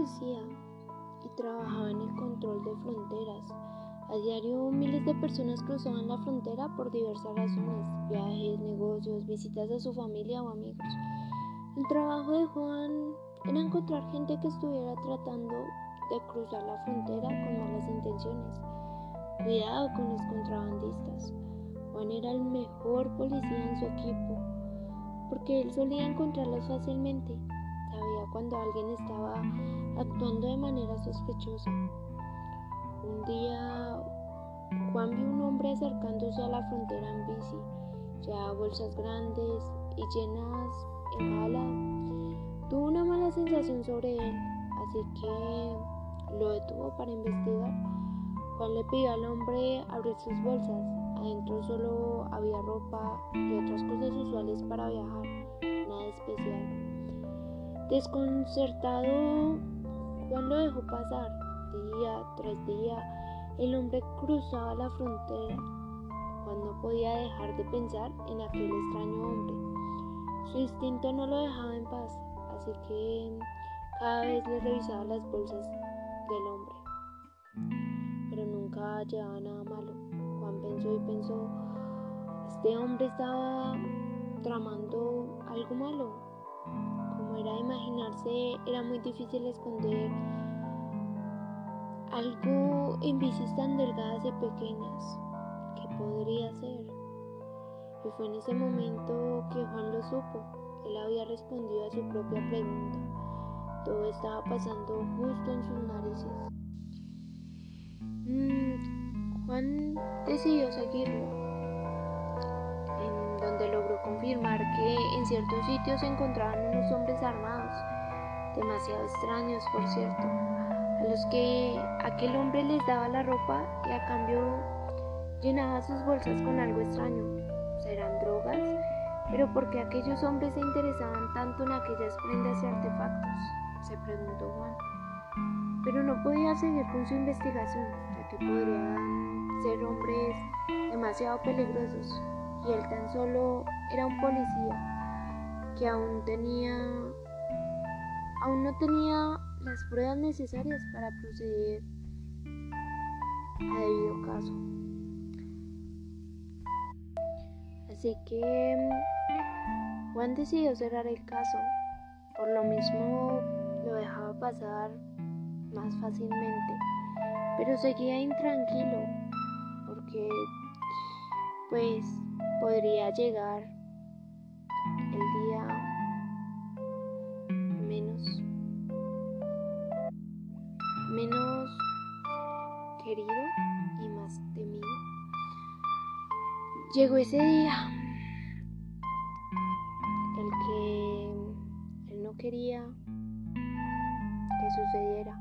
policía y trabajaba en el control de fronteras. A diario miles de personas cruzaban la frontera por diversas razones, viajes, negocios, visitas a su familia o amigos. El trabajo de Juan era encontrar gente que estuviera tratando de cruzar la frontera con malas intenciones. Cuidado con los contrabandistas. Juan era el mejor policía en su equipo, porque él solía encontrarlos fácilmente. Sabía cuando alguien estaba actuando de manera sospechosa. Un día, Juan vio un hombre acercándose a la frontera en bici, ya bolsas grandes y llenas en jala. Tuvo una mala sensación sobre él, así que lo detuvo para investigar. Juan le pidió al hombre abrir sus bolsas. Adentro solo había ropa y otras cosas usuales para viajar, nada especial. Desconcertado, Juan lo dejó pasar. Día tras día, el hombre cruzaba la frontera. Juan no podía dejar de pensar en aquel extraño hombre. Su instinto no lo dejaba en paz, así que cada vez le revisaba las bolsas del hombre nunca llevaba nada malo. Juan pensó y pensó, este hombre estaba tramando algo malo. Era imaginarse, era muy difícil esconder algo en bicis tan delgadas y pequeñas. ¿Qué podría ser? Y fue en ese momento que Juan lo supo. Él había respondido a su propia pregunta. Todo estaba pasando justo en sus narices. Mm, Juan decidió seguirlo, logró confirmar que en ciertos sitios se encontraban unos hombres armados, demasiado extraños por cierto, a los que aquel hombre les daba la ropa y a cambio llenaba sus bolsas con algo extraño. ¿Serán drogas? Pero ¿por qué aquellos hombres se interesaban tanto en aquellas prendas y artefactos? se preguntó Juan. Pero no podía seguir con su investigación, que podrían ser hombres demasiado peligrosos y él tan solo era un policía que aún tenía aún no tenía las pruebas necesarias para proceder a debido caso. Así que Juan decidió cerrar el caso. Por lo mismo lo dejaba pasar más fácilmente pero seguía intranquilo porque pues podría llegar el día menos menos querido y más temido. Llegó ese día el que él no quería que sucediera.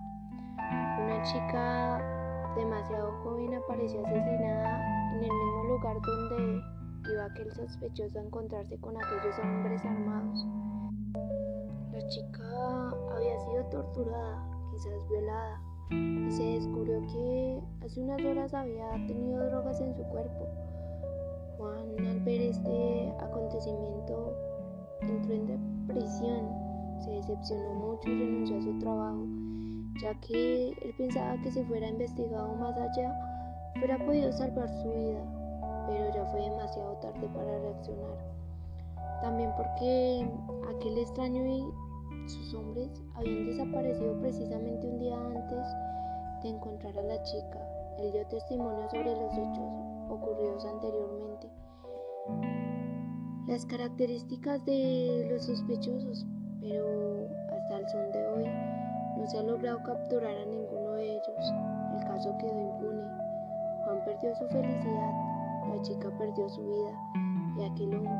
Una chica demasiado joven apareció asesinada en el mismo lugar donde iba aquel sospechoso a encontrarse con aquellos hombres armados. La chica había sido torturada, quizás violada, y se descubrió que hace unas horas había tenido drogas en su cuerpo. Juan, al ver este acontecimiento, entró en depresión, se decepcionó mucho y renunció a su trabajo ya que él pensaba que si fuera investigado más allá, hubiera podido salvar su vida, pero ya fue demasiado tarde para reaccionar. También porque aquel extraño y sus hombres habían desaparecido precisamente un día antes de encontrar a la chica. Él dio testimonio sobre los hechos ocurridos anteriormente. Las características de los sospechosos, pero hasta el son de hoy no se ha logrado capturar a ninguno de ellos. El caso quedó impune. Juan perdió su felicidad, la chica perdió su vida y aquel hombre